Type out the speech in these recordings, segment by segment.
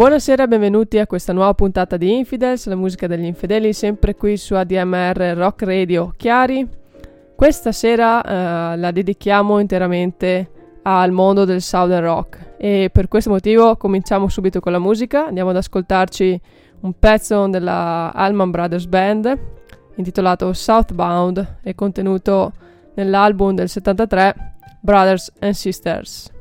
Buonasera e benvenuti a questa nuova puntata di Infidels, la musica degli infedeli, sempre qui su ADMR Rock Radio Chiari. Questa sera uh, la dedichiamo interamente al mondo del Southern Rock e per questo motivo cominciamo subito con la musica, andiamo ad ascoltarci un pezzo della Allman Brothers Band intitolato Southbound e contenuto nell'album del 73 Brothers and Sisters.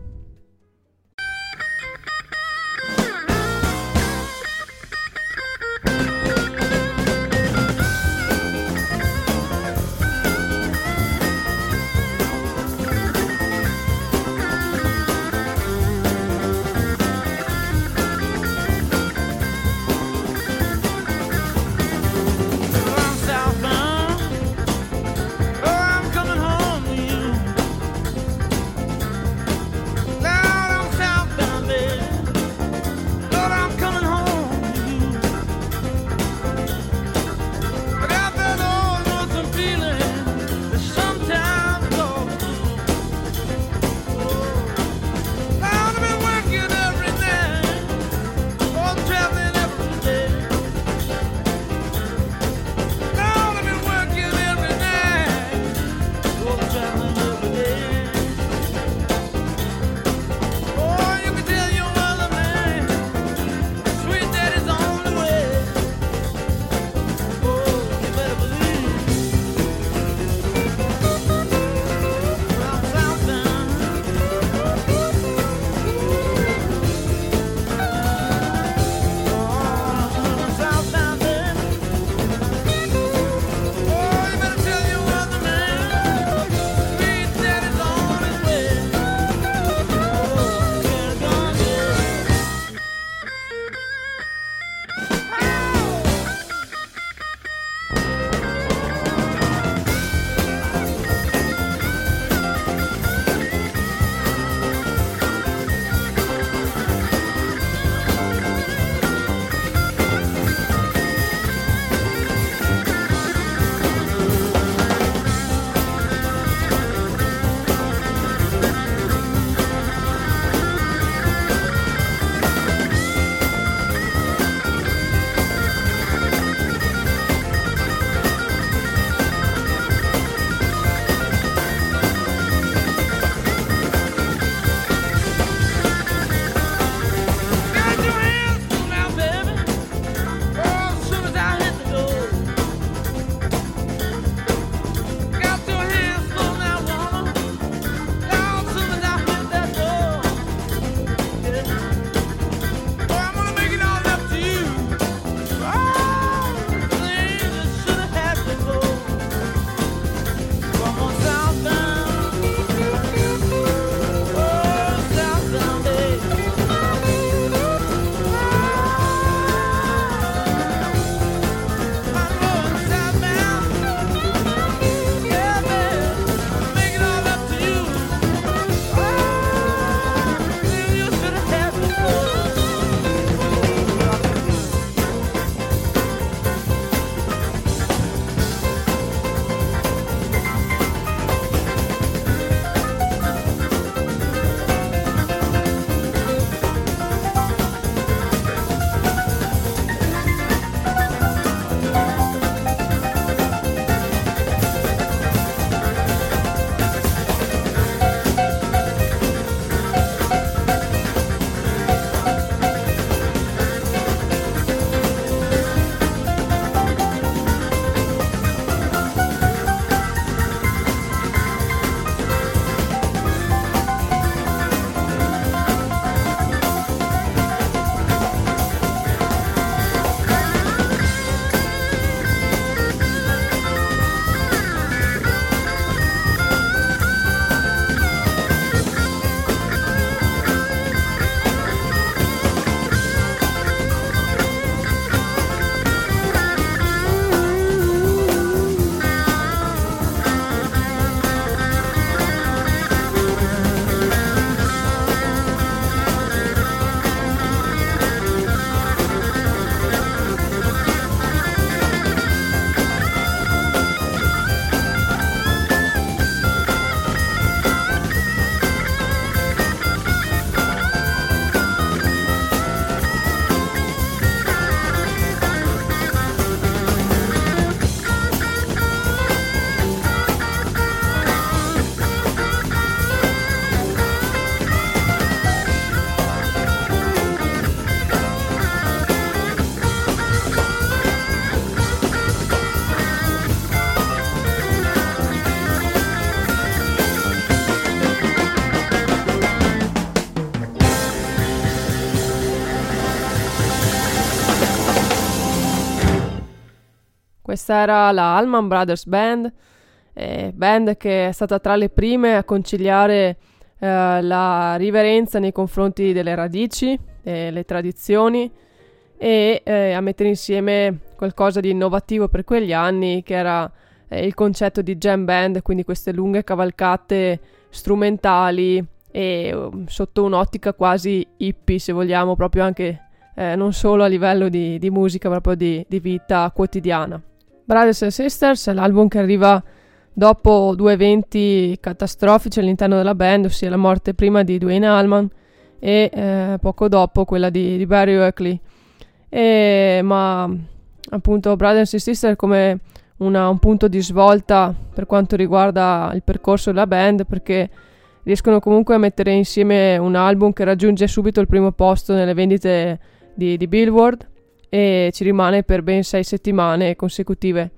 Era la Allman Brothers Band, eh, band che è stata tra le prime a conciliare eh, la riverenza nei confronti delle radici, e le tradizioni e eh, a mettere insieme qualcosa di innovativo per quegli anni che era eh, il concetto di jam band, quindi queste lunghe cavalcate strumentali e um, sotto un'ottica quasi hippie se vogliamo, proprio anche eh, non solo a livello di, di musica, ma proprio di, di, vita quotidiana. Brothers and Sisters l'album che arriva dopo due eventi catastrofici all'interno della band, ossia la morte prima di Dwayne Allman e eh, poco dopo quella di, di Barry Oakley. E, ma appunto Brothers and Sisters come una, un punto di svolta per quanto riguarda il percorso della band perché riescono comunque a mettere insieme un album che raggiunge subito il primo posto nelle vendite di, di Billboard e ci rimane per ben sei settimane consecutive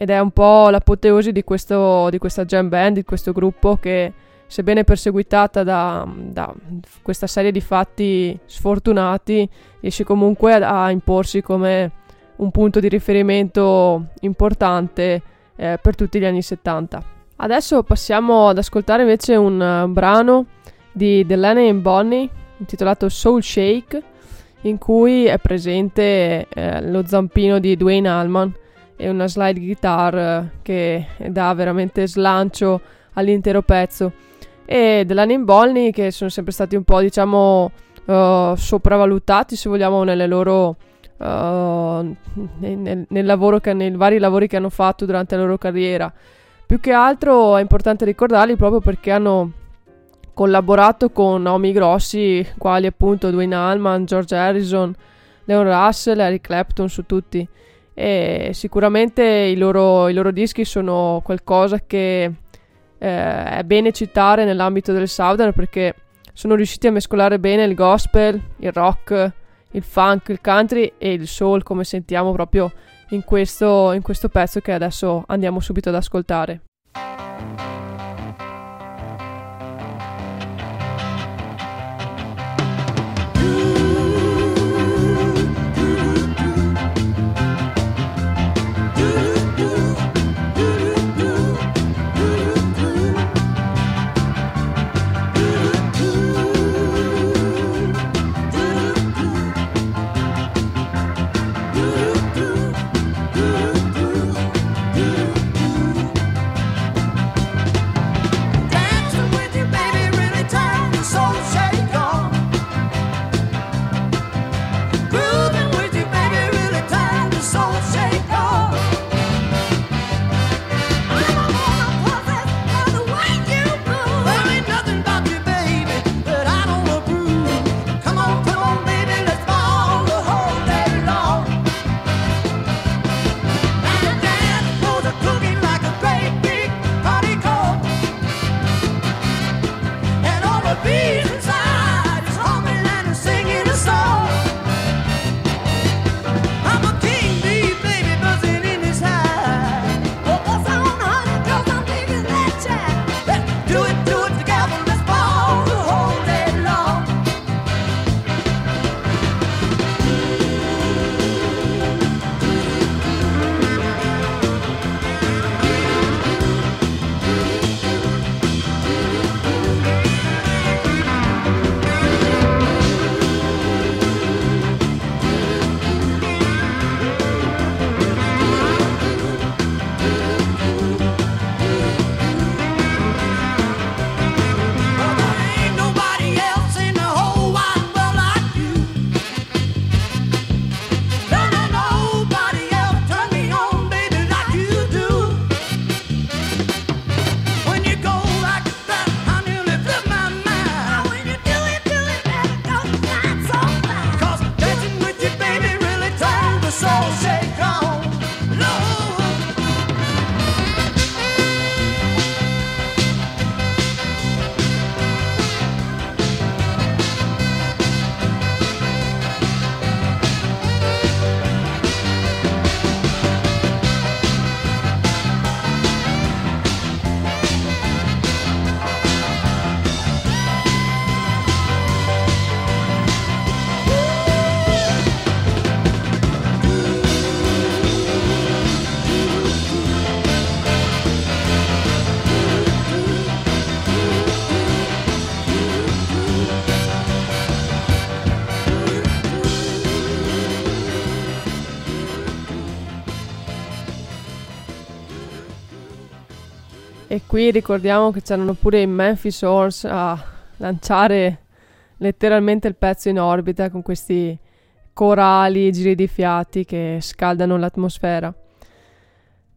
ed è un po' l'apoteosi di, questo, di questa jam band, di questo gruppo che sebbene perseguitata da, da, questa serie di fatti sfortunati, riesce comunque a, a imporsi come un punto di riferimento importante eh, per tutti gli anni 70. Adesso passiamo ad ascoltare invece un uh, brano di Delaney and Bonnie intitolato Soul Shake in cui è presente eh, lo zampino di Dwayne Allman e una slide guitar eh, che dà veramente slancio all'intero pezzo. E Delaney Bolney che sono sempre stati un po' diciamo uh, sopravvalutati se vogliamo nelle loro uh, nel, nel, lavoro che, nei vari lavori che hanno fatto durante la loro carriera. Più che altro è importante ricordarli proprio perché hanno collaborato con nomi grossi quali appunto Dwayne Allman, George Harrison, Leon Russell, Eric Clapton su tutti e sicuramente i loro, i loro dischi sono qualcosa che eh, è bene citare nell'ambito del Southern perché sono riusciti a mescolare bene il gospel, il rock, il funk, il country e il soul come sentiamo proprio in questo, in questo pezzo che adesso andiamo subito ad ascoltare. E qui ricordiamo che c'erano pure i Memphis Horns a lanciare letteralmente il pezzo in orbita con questi corali, giri di fiati che scaldano l'atmosfera.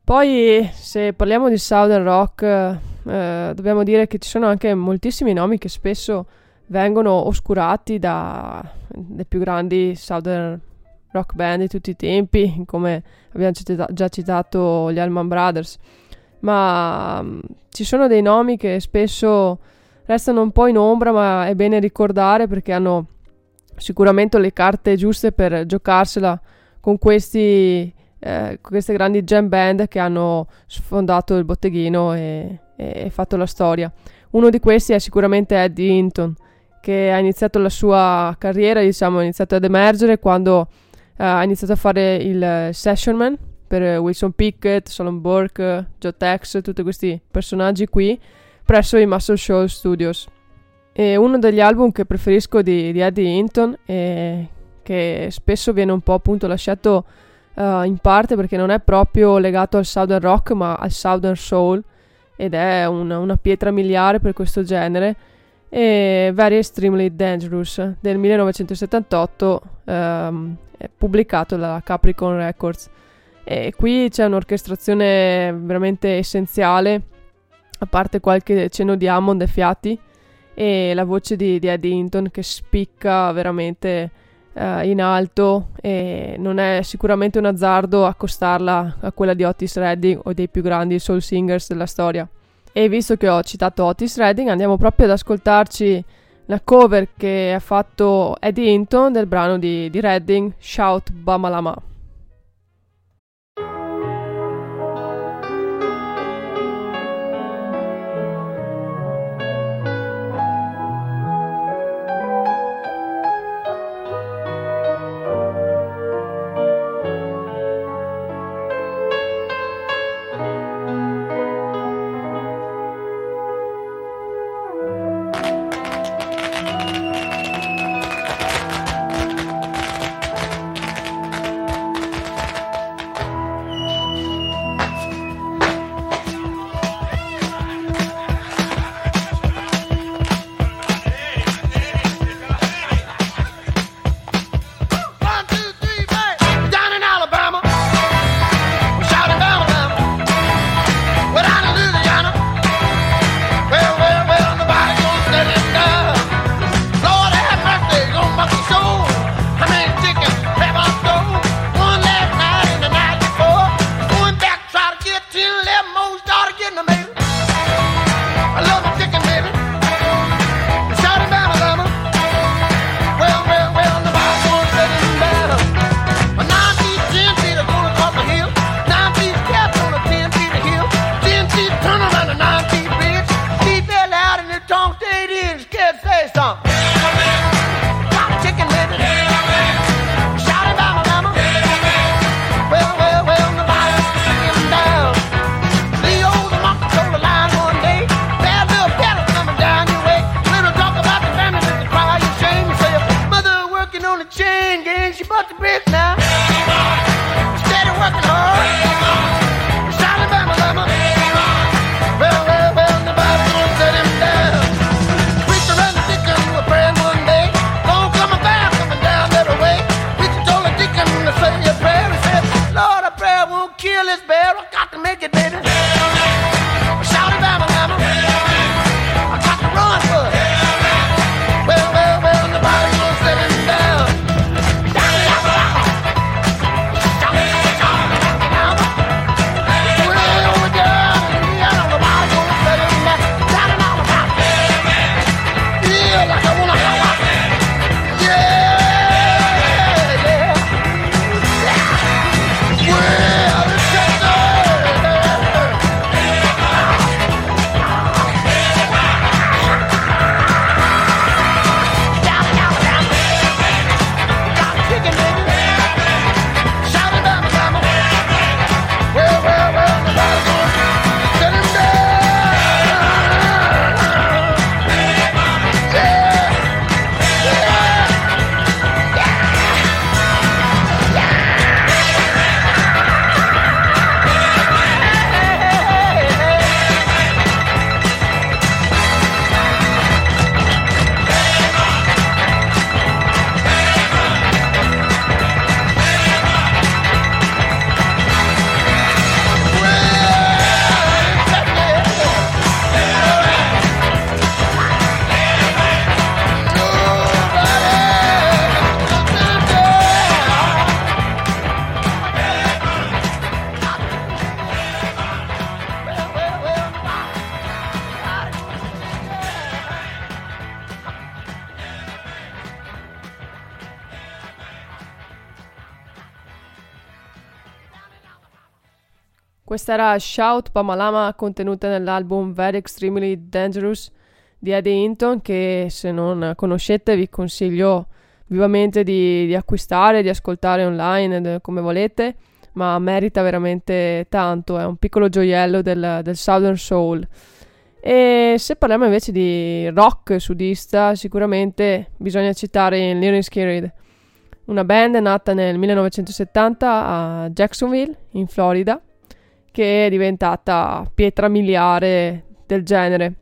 Poi, se parliamo di Southern Rock, eh, dobbiamo dire che ci sono anche moltissimi nomi che spesso vengono oscurati dalle più grandi Southern Rock band di tutti i tempi, come abbiamo cita- già citato gli Allman Brothers. Ma um, ci sono dei nomi che spesso restano un po' in ombra, ma è bene ricordare perché hanno sicuramente le carte giuste per giocarsela con questi eh, queste grandi jam band che hanno sfondato il botteghino e, e, fatto la storia. Uno di questi è sicuramente Eddie Hinton, che ha iniziato la sua carriera, diciamo, ha iniziato ad emergere quando eh, ha iniziato a fare il sessionman per Wilson Pickett, Solon Burke, Joe Tex, tutti questi personaggi qui, presso i Muscle Show Studios. E uno degli album che preferisco di, di Eddie Hinton e che spesso viene un po' appunto lasciato uh, in parte perché non è proprio legato al Southern Rock ma al Southern Soul ed è una, una pietra miliare per questo genere e Very Extremely Dangerous del 1978 um, pubblicato dalla Capricorn Records e qui c'è un'orchestrazione veramente essenziale a parte qualche cenno di Hammond e fiati e la voce di, di Eddie Hinton che spicca veramente uh, in alto e non è sicuramente un azzardo accostarla a quella di Otis Redding o dei più grandi soul singers della storia. E visto che ho citato Otis Redding, andiamo proprio ad ascoltarci la cover che ha fatto Eddie Hinton del brano di, di Redding, Shout Bamalama. on the chain gang. She bought the bricks now. Questa era Shout Pamalama contenuta nell'album Very Extremely Dangerous di Eddie Hinton che se non conoscete vi consiglio vivamente di, di acquistare, di ascoltare online come volete, ma merita veramente tanto, è un piccolo gioiello del, del Southern Soul. E se parliamo invece di rock sudista, sicuramente bisogna citare Leonard Skinner, una band nata nel 1970 a Jacksonville, in Florida, che è diventata pietra miliare del genere.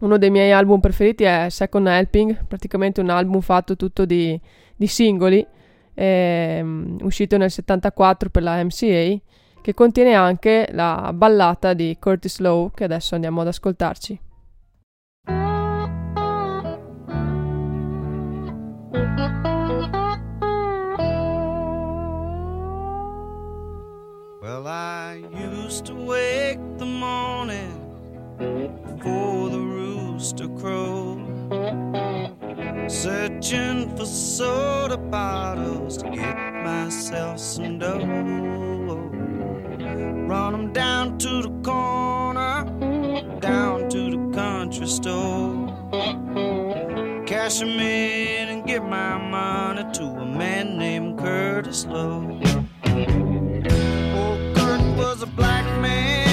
Uno dei miei album preferiti è Second Helping, praticamente un album fatto tutto di, di singoli, ehm, uscito nel 74 per la MCA, che contiene anche la ballata di Curtis Lowe, che adesso andiamo ad ascoltarci. Used to wake the morning before the rooster crowed, searching for soda bottles to get myself some dough. Run them down to the corner, down to the country store. Cash them in and give my money to a man named Curtis Lowe a black man.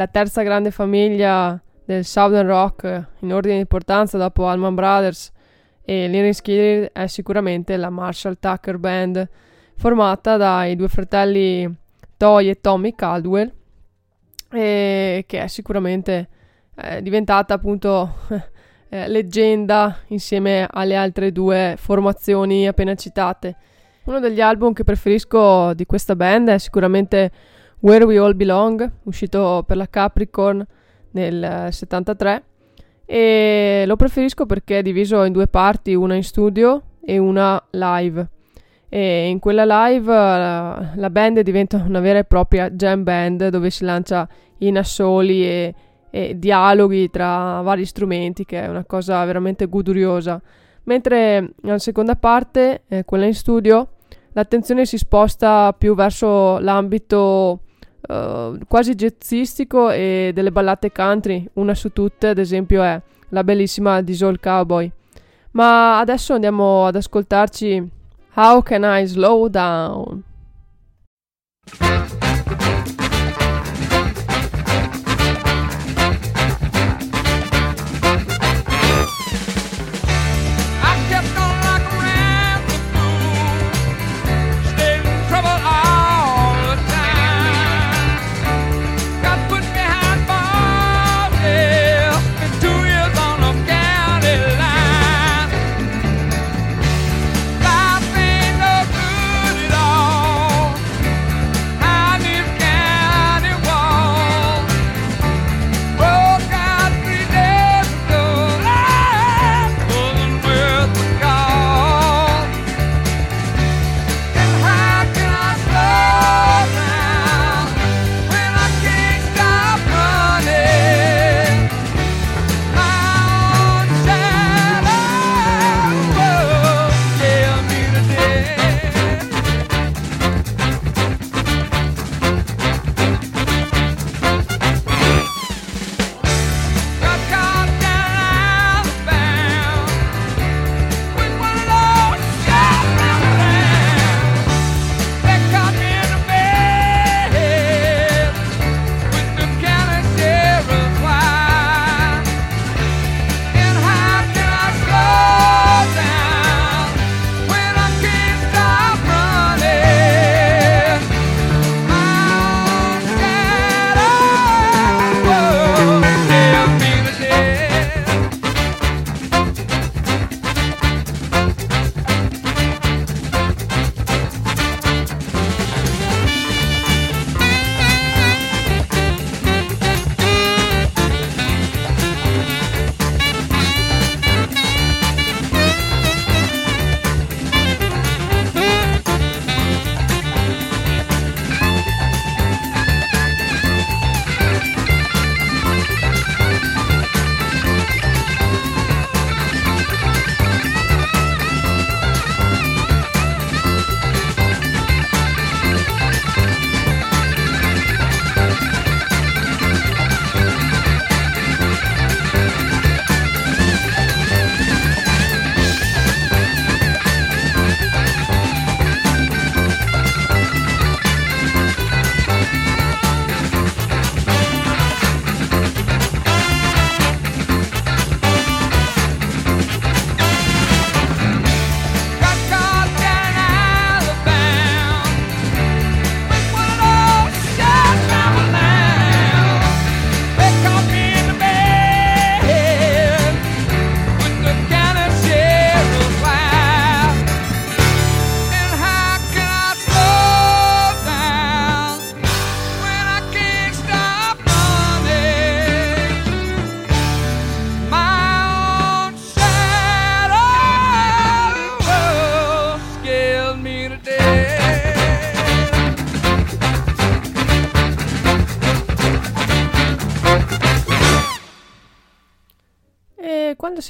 La terza grande famiglia del Southern Rock in ordine di importanza dopo Allman Brothers e Lynyrd Skynyrd è sicuramente la Marshall Tucker Band formata dai due fratelli Toy e Tommy Caldwell e che è sicuramente eh, diventata appunto eh, leggenda insieme alle altre due formazioni appena citate. Uno degli album che preferisco di questa band è sicuramente Where We All Belong, uscito per la Capricorn nel 73 e lo preferisco perché è diviso in due parti, una in studio e una live. E in quella live la, la band diventa una vera e propria jam band dove si lancia in assoli e, e dialoghi tra vari strumenti, che è una cosa veramente goduriosa. Mentre nella seconda parte, eh, quella in studio, l'attenzione si sposta più verso l'ambito uh, quasi jazzistico e delle ballate country, una su tutte ad esempio è la bellissima Diesel Cowboy. Ma adesso andiamo ad ascoltarci How Can I Slow Down?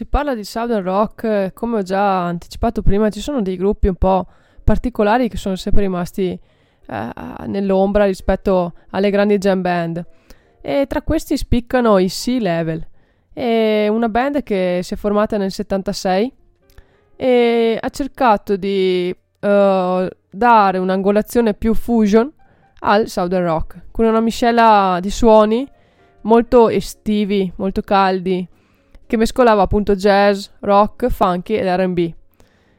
Si parla di Southern Rock, come ho già anticipato prima, ci sono dei gruppi un po' particolari che sono sempre rimasti eh, nell'ombra rispetto alle grandi jam band. E tra questi spiccano i Sea Level, una band che si è formata nel 76 e ha cercato di uh, dare un'angolazione più fusion al Southern Rock, con una miscela di suoni molto estivi, molto caldi, che mescolava appunto jazz, rock, funky ed RB.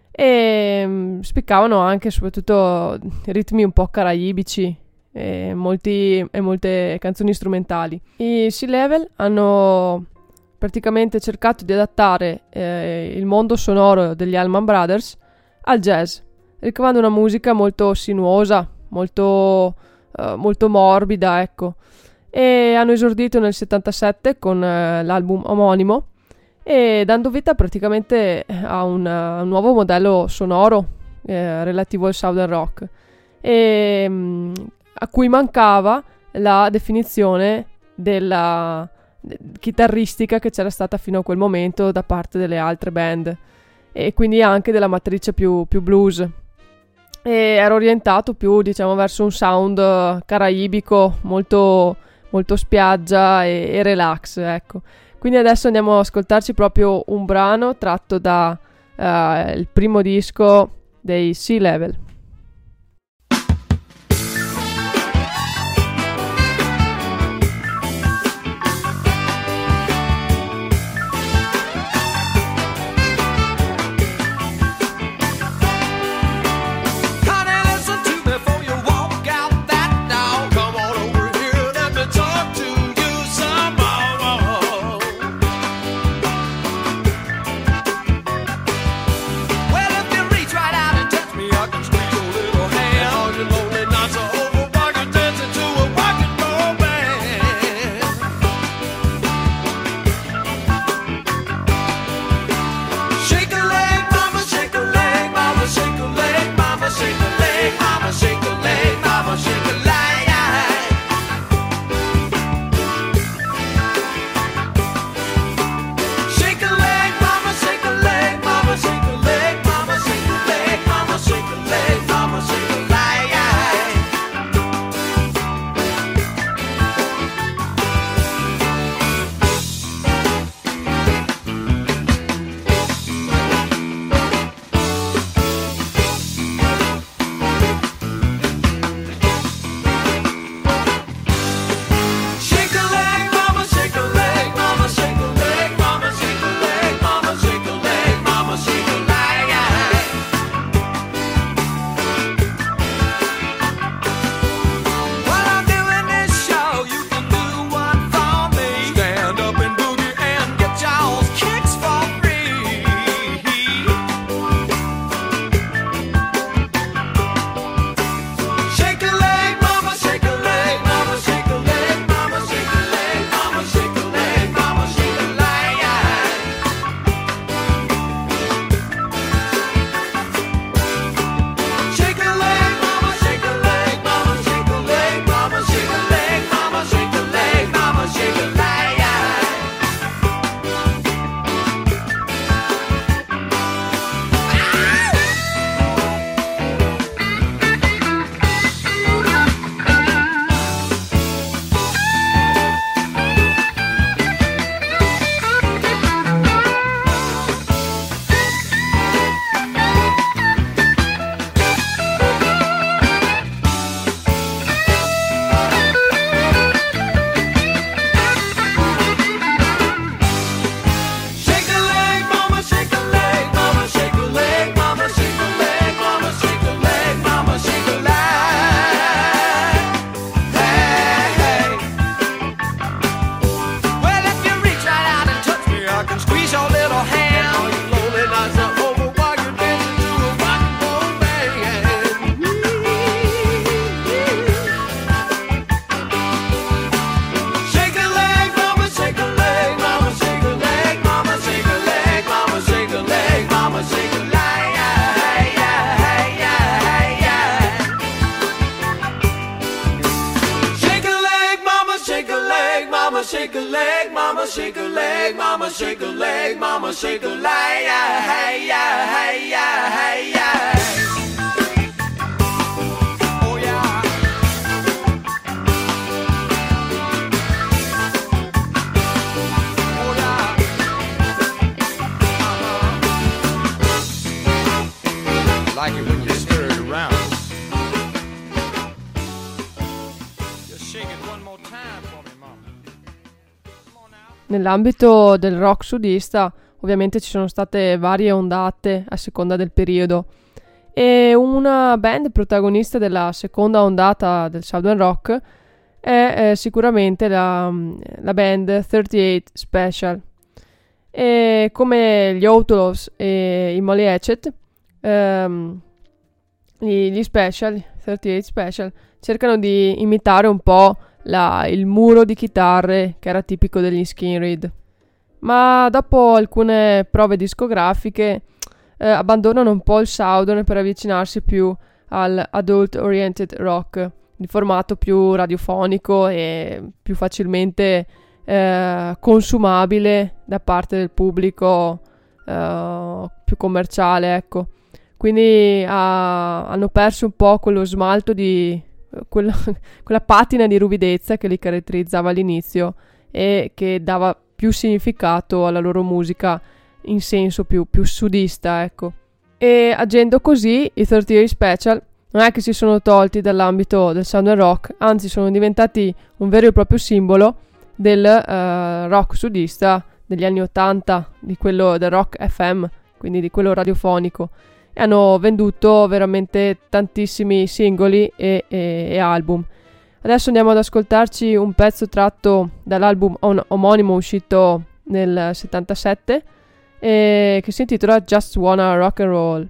E um, spiccavano anche soprattutto ritmi un po' caraibici e, molti, e molte canzoni strumentali. I Sea Level hanno praticamente cercato di adattare eh, il mondo sonoro degli Allman Brothers al jazz, ricavando una musica molto sinuosa, molto, uh, molto morbida, ecco. E hanno esordito nel 77 con uh, l'album omonimo e dando vita praticamente a un, a un nuovo modello sonoro eh, relativo al Southern Rock. E, mm, a cui mancava la definizione della chitarristica che c'era stata fino a quel momento da parte delle altre band e quindi anche della matrice più, più blues. E era orientato più diciamo verso un sound caraibico molto, molto spiaggia e, e relax ecco quindi adesso andiamo ad ascoltarci proprio un brano tratto dal uh, primo disco dei Sea Level shake a leg, mama shake a leg, mama shake a leg, yeah, hey, yeah, hey, yeah, hey, yeah. Nell'ambito del rock sudista ovviamente ci sono state varie ondate a seconda del periodo e una band protagonista della seconda ondata del Southern Rock è eh, sicuramente la, la, band 38 Special. E come gli Outlaws e i Molly Hatchet, ehm, gli, gli, Special, 38 Special, cercano di imitare un po' la, il muro di chitarre che era tipico degli Skin Reed. Ma dopo alcune prove discografiche eh, abbandonano un po' il Southern per avvicinarsi più al adult oriented rock di formato più radiofonico e più facilmente eh, consumabile da parte del pubblico eh, più commerciale, ecco. Quindi ha, hanno perso un po' quello smalto di quella, quella patina di ruvidezza che li caratterizzava all'inizio e che dava più significato alla loro musica in senso più, più sudista, ecco. E agendo così, i 38 Special non è che si sono tolti dall'ambito del sound rock, anzi sono diventati un vero e proprio simbolo del uh, rock sudista degli anni 80, di quello del rock FM, quindi di quello radiofonico. E hanno venduto veramente tantissimi singoli e, e, e album. Adesso andiamo ad ascoltarci un pezzo tratto dall'album on- omonimo uscito nel 77 che si intitola Just Wanna Rock and Roll.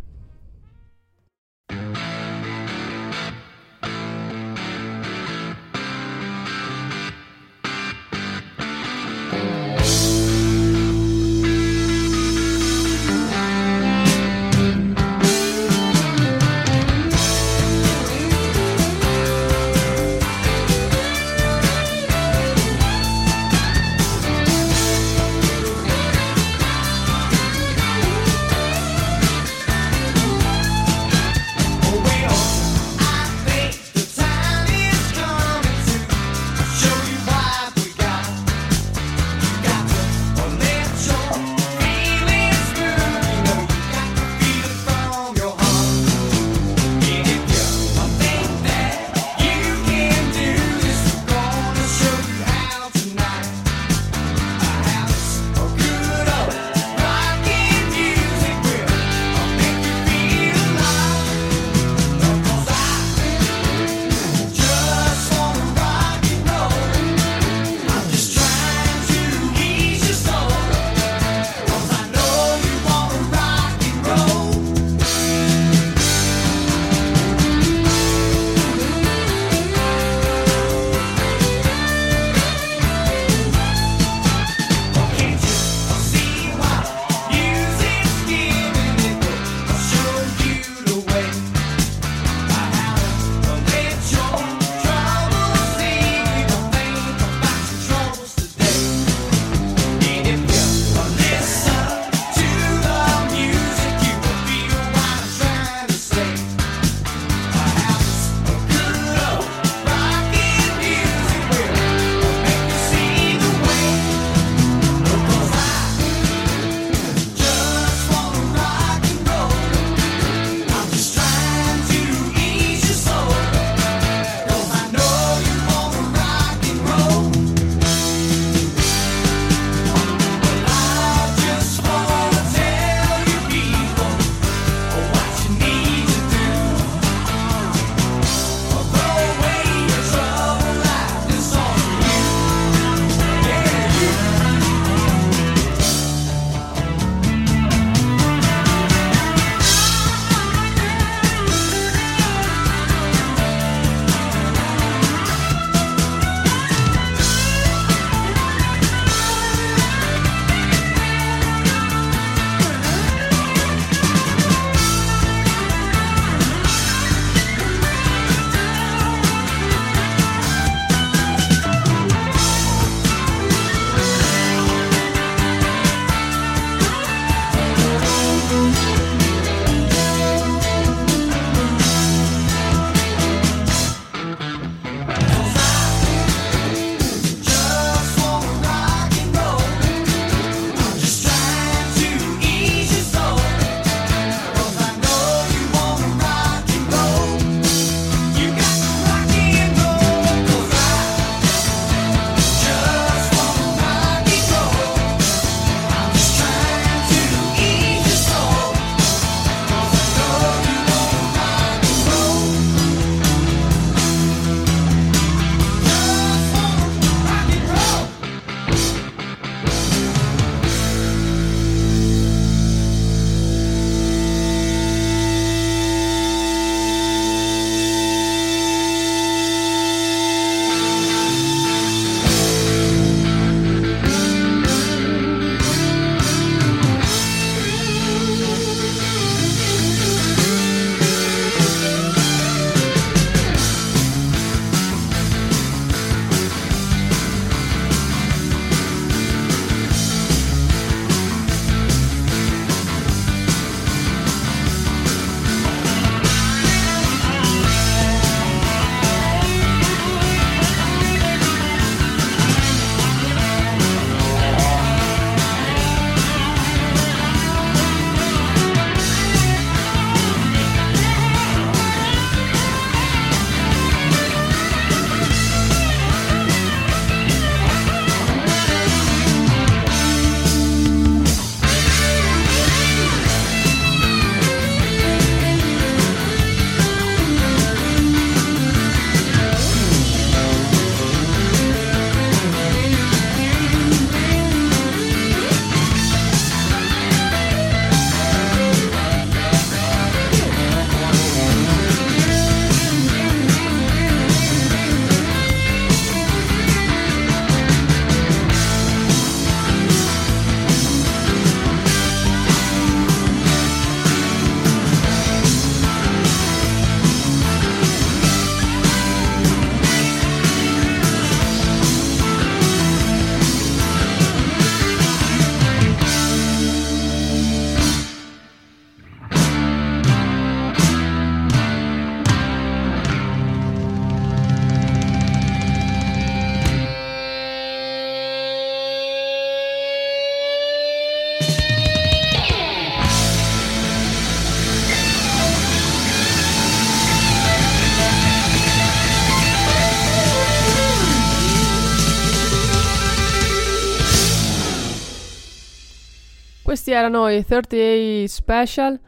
Questi erano i 30A Special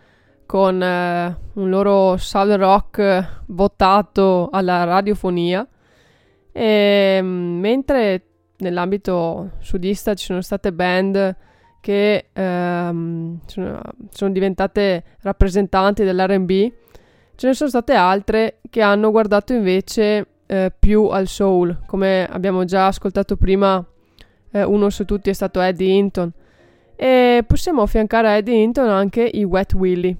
con eh, un loro southern rock votato alla radiofonia. E, mm, mentre nell'ambito sudista ci sono state band che ehm, sono, sono diventate rappresentanti dell'RB, ce ne sono state altre che hanno guardato invece eh, più al soul, come abbiamo già ascoltato prima, eh, uno su tutti è stato Eddie Hinton. E possiamo affiancare a Eddie Hinton anche i Wet Willy.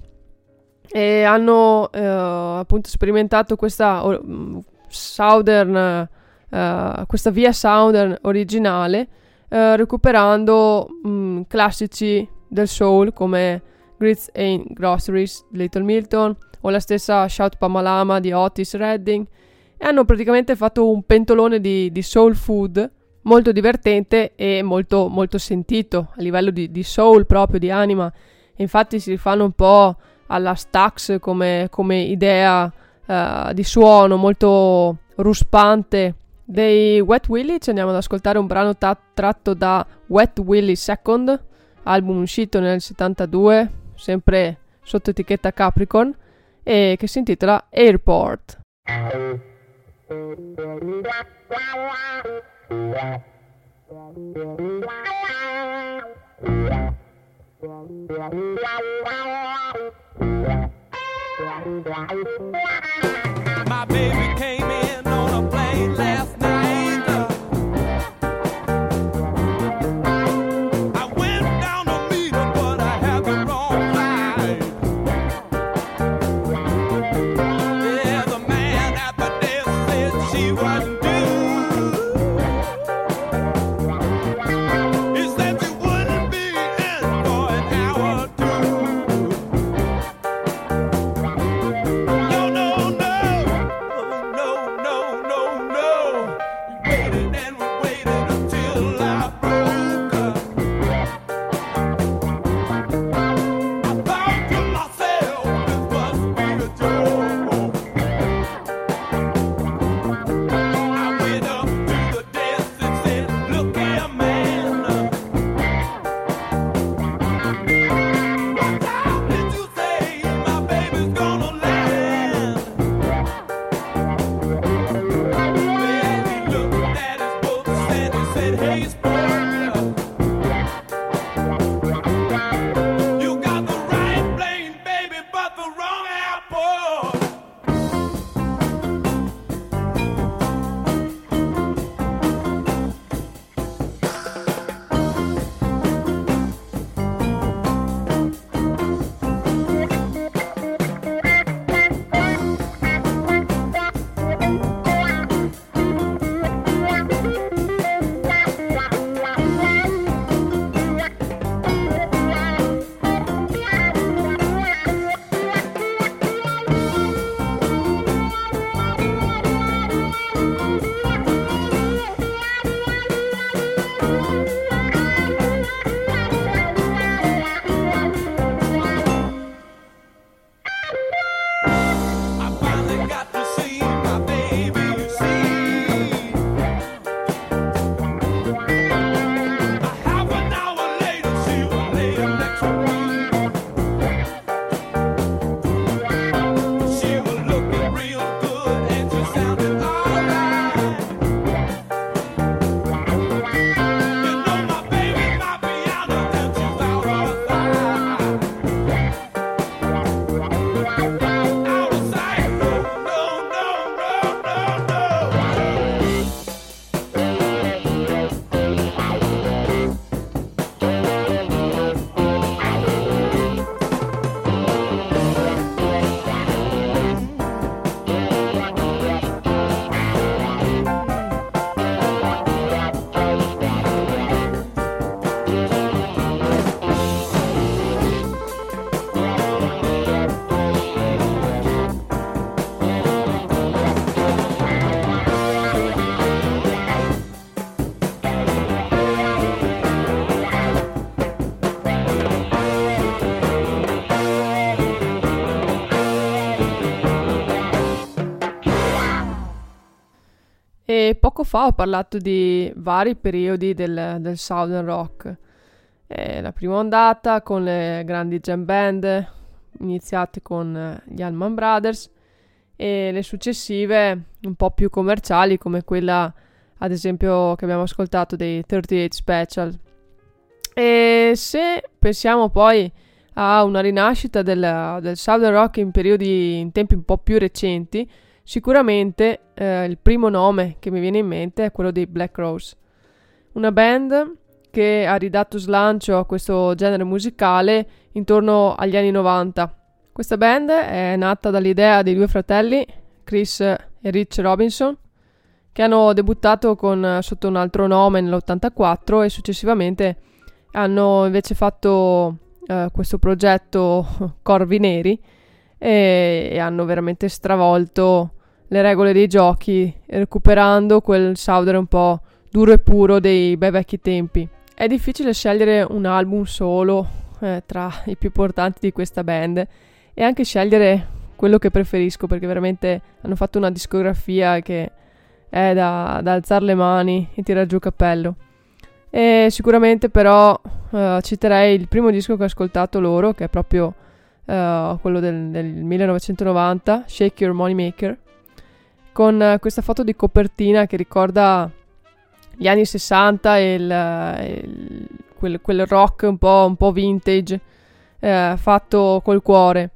E hanno eh, appunto sperimentato questa uh, Southern, uh, questa via Southern originale, uh, recuperando um, classici del soul come Grits and Groceries di Little Milton o la stessa Shout Pamalama di Otis Redding e hanno praticamente fatto un pentolone di, di soul food molto divertente e molto, molto sentito a livello di, di soul proprio, di anima. Infatti si rifanno un po' alla Stax come, come idea uh, di suono molto ruspante. Dei Wet Willy ci andiamo ad ascoltare un brano ta- tratto da Wet Willy Second, album uscito nel 72, sempre sotto etichetta Capricorn, e che si intitola Airport. My baby came poco fa ho parlato di vari periodi del, del Southern Rock Eh, la prima ondata con le grandi jam band iniziate con eh, gli Allman Brothers e le successive un po' più commerciali come quella ad esempio che abbiamo ascoltato dei 38 Special. E se pensiamo poi a una rinascita del, del Southern Rock in periodi, in tempi un po' più recenti, sicuramente eh, il primo nome che mi viene in mente è quello dei Black Rose. Una band che ha ridato slancio a questo genere musicale intorno agli anni 90. Questa band è nata dall'idea dei due fratelli, Chris e Rich Robinson, che hanno debuttato con, sotto un altro nome nell'84 e successivamente hanno invece fatto uh, questo progetto Corvi Neri e, e, hanno veramente stravolto le regole dei giochi recuperando quel southern un po' duro e puro dei bei vecchi tempi. È difficile scegliere un album solo eh, tra i più importanti di questa band e anche scegliere quello che preferisco perché veramente hanno fatto una discografia che è da, da alzare le mani e tirare giù il cappello. E sicuramente però uh, citerei il primo disco che ho ascoltato loro, che è proprio uh, quello del, del, 1990, Shake Your Money Maker, con uh, questa foto di copertina che ricorda gli anni 60 e il, il, quel, quel, rock un po', un po vintage fatto col cuore.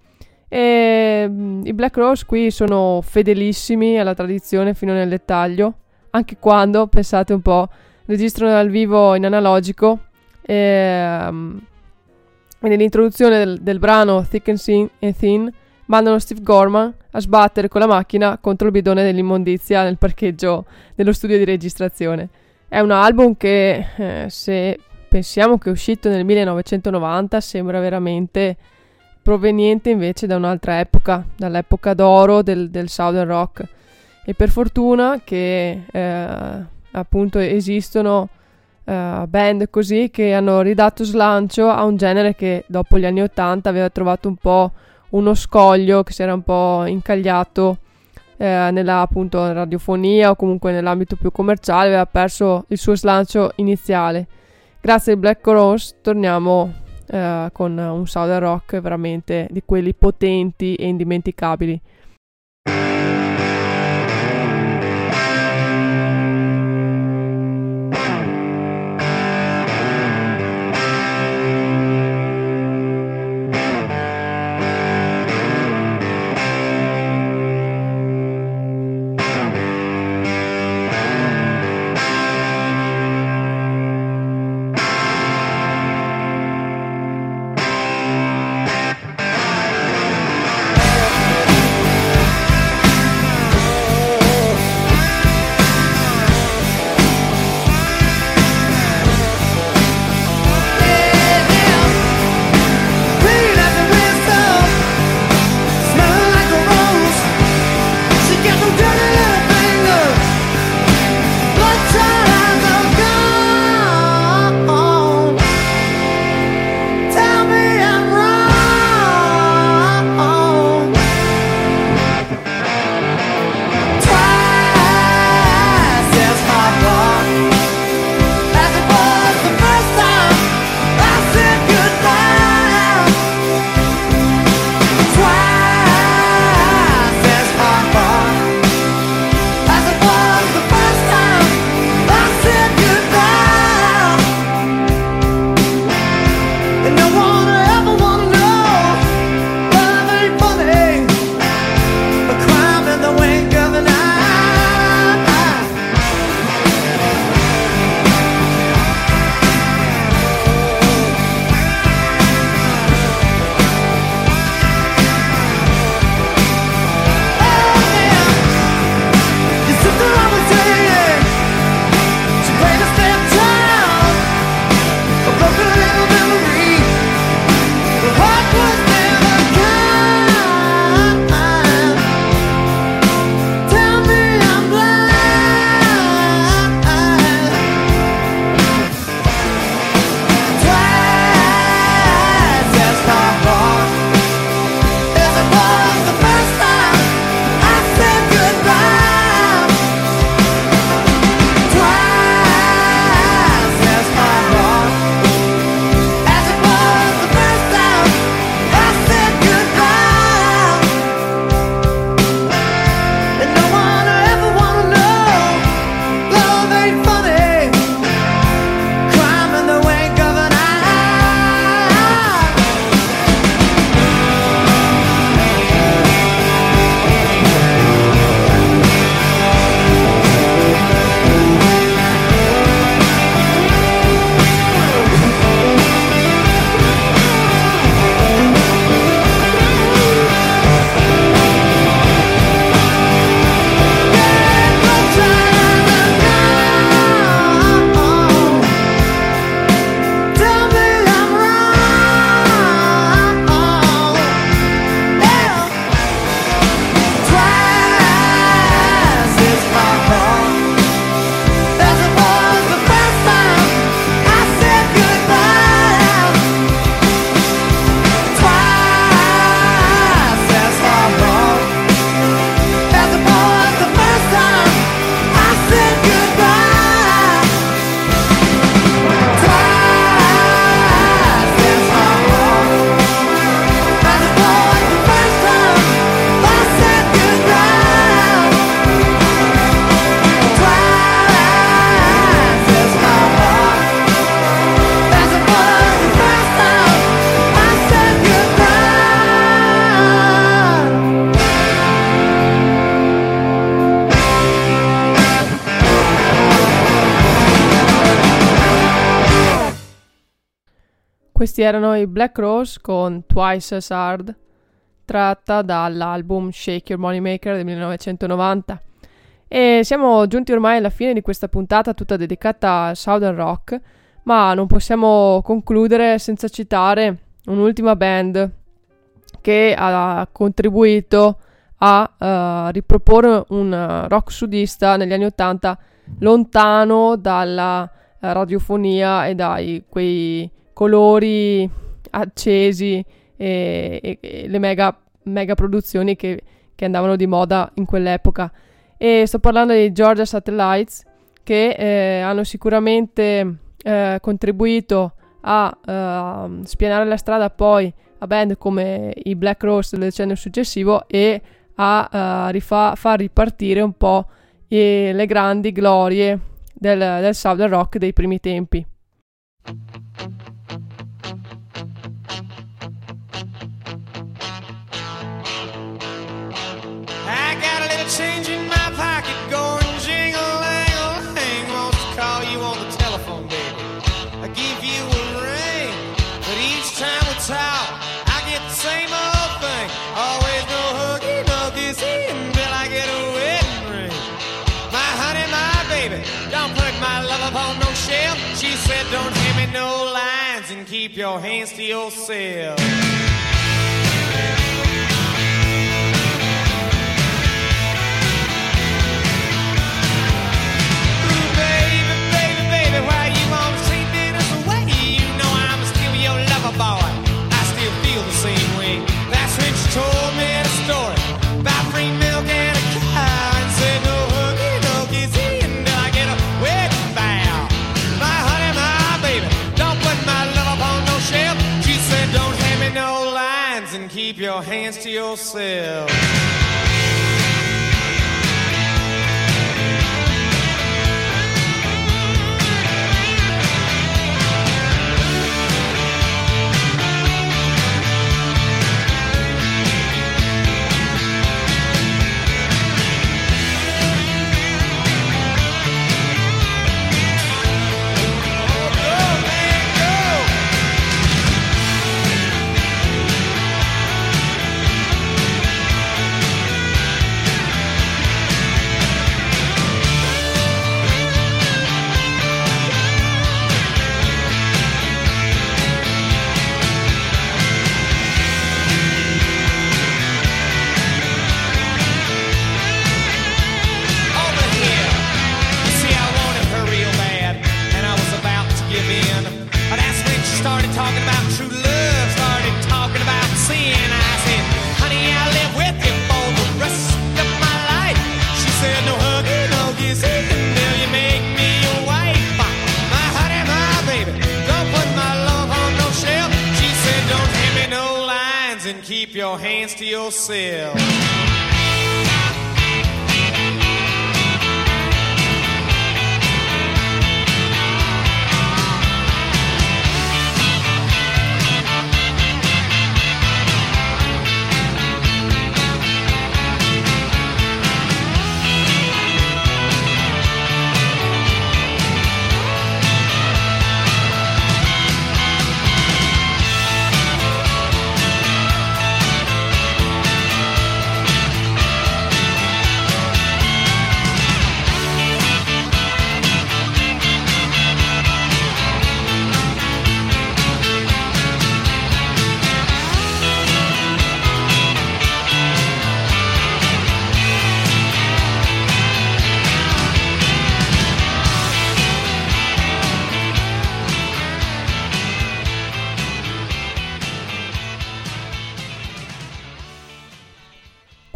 E mm, i Black Rose qui sono fedelissimi alla tradizione fino nel dettaglio, anche quando, pensate un po', registrano dal vivo in analogico e, um, e nell'introduzione del, del, brano Thick and, Thin, and Thin mandano Steve Gorman a sbattere con la macchina contro il bidone dell'immondizia nel parcheggio dello studio di registrazione. È un album che, eh, se pensiamo che è uscito nel 1990, sembra veramente proveniente invece da un'altra epoca, dall'epoca d'oro del, del Southern Rock. E per fortuna che eh, appunto esistono uh, band così che hanno ridato slancio a un genere che dopo gli anni 80 aveva trovato un po' uno scoglio che si era un po' incagliato eh, nella appunto radiofonia o comunque nell'ambito più commerciale aveva perso il suo slancio iniziale. Grazie ai Black Rose torniamo eh, con un southern rock veramente di quelli potenti e indimenticabili Questi erano i Black Rose con Twice as Hard, tratta dall'album Shake Your Moneymaker del 1990. E siamo giunti ormai alla fine di questa puntata tutta dedicata al Southern Rock, ma non possiamo concludere senza citare un'ultima band che ha contribuito a uh, riproporre un rock sudista negli anni 80 lontano dalla radiofonia e dai quei colori accesi e, e, e le mega, mega produzioni che, che, andavano di moda in quell'epoca. E sto parlando di Georgia Satellites che eh, hanno sicuramente eh, contribuito a uh, spianare la strada poi a band come i Black Rose del decennio successivo e a uh, rifa- far ripartire un po' le grandi glorie del, del Southern Rock dei primi tempi. Your hands to yourself. Keep your hands to yourself.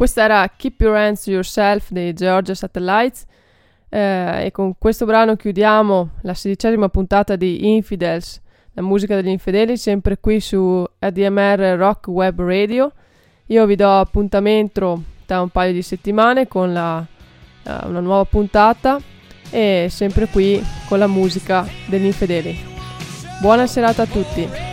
Questa era Keep Your Hands to Yourself dei Georgia Satellites eh, e con questo brano chiudiamo la sedicesima puntata di Infidels, la musica degli infedeli, sempre qui su ADMR Rock Web Radio. Io vi do appuntamento tra un paio di settimane con la, uh, una nuova puntata e sempre qui con la musica degli infedeli. Buona serata a tutti!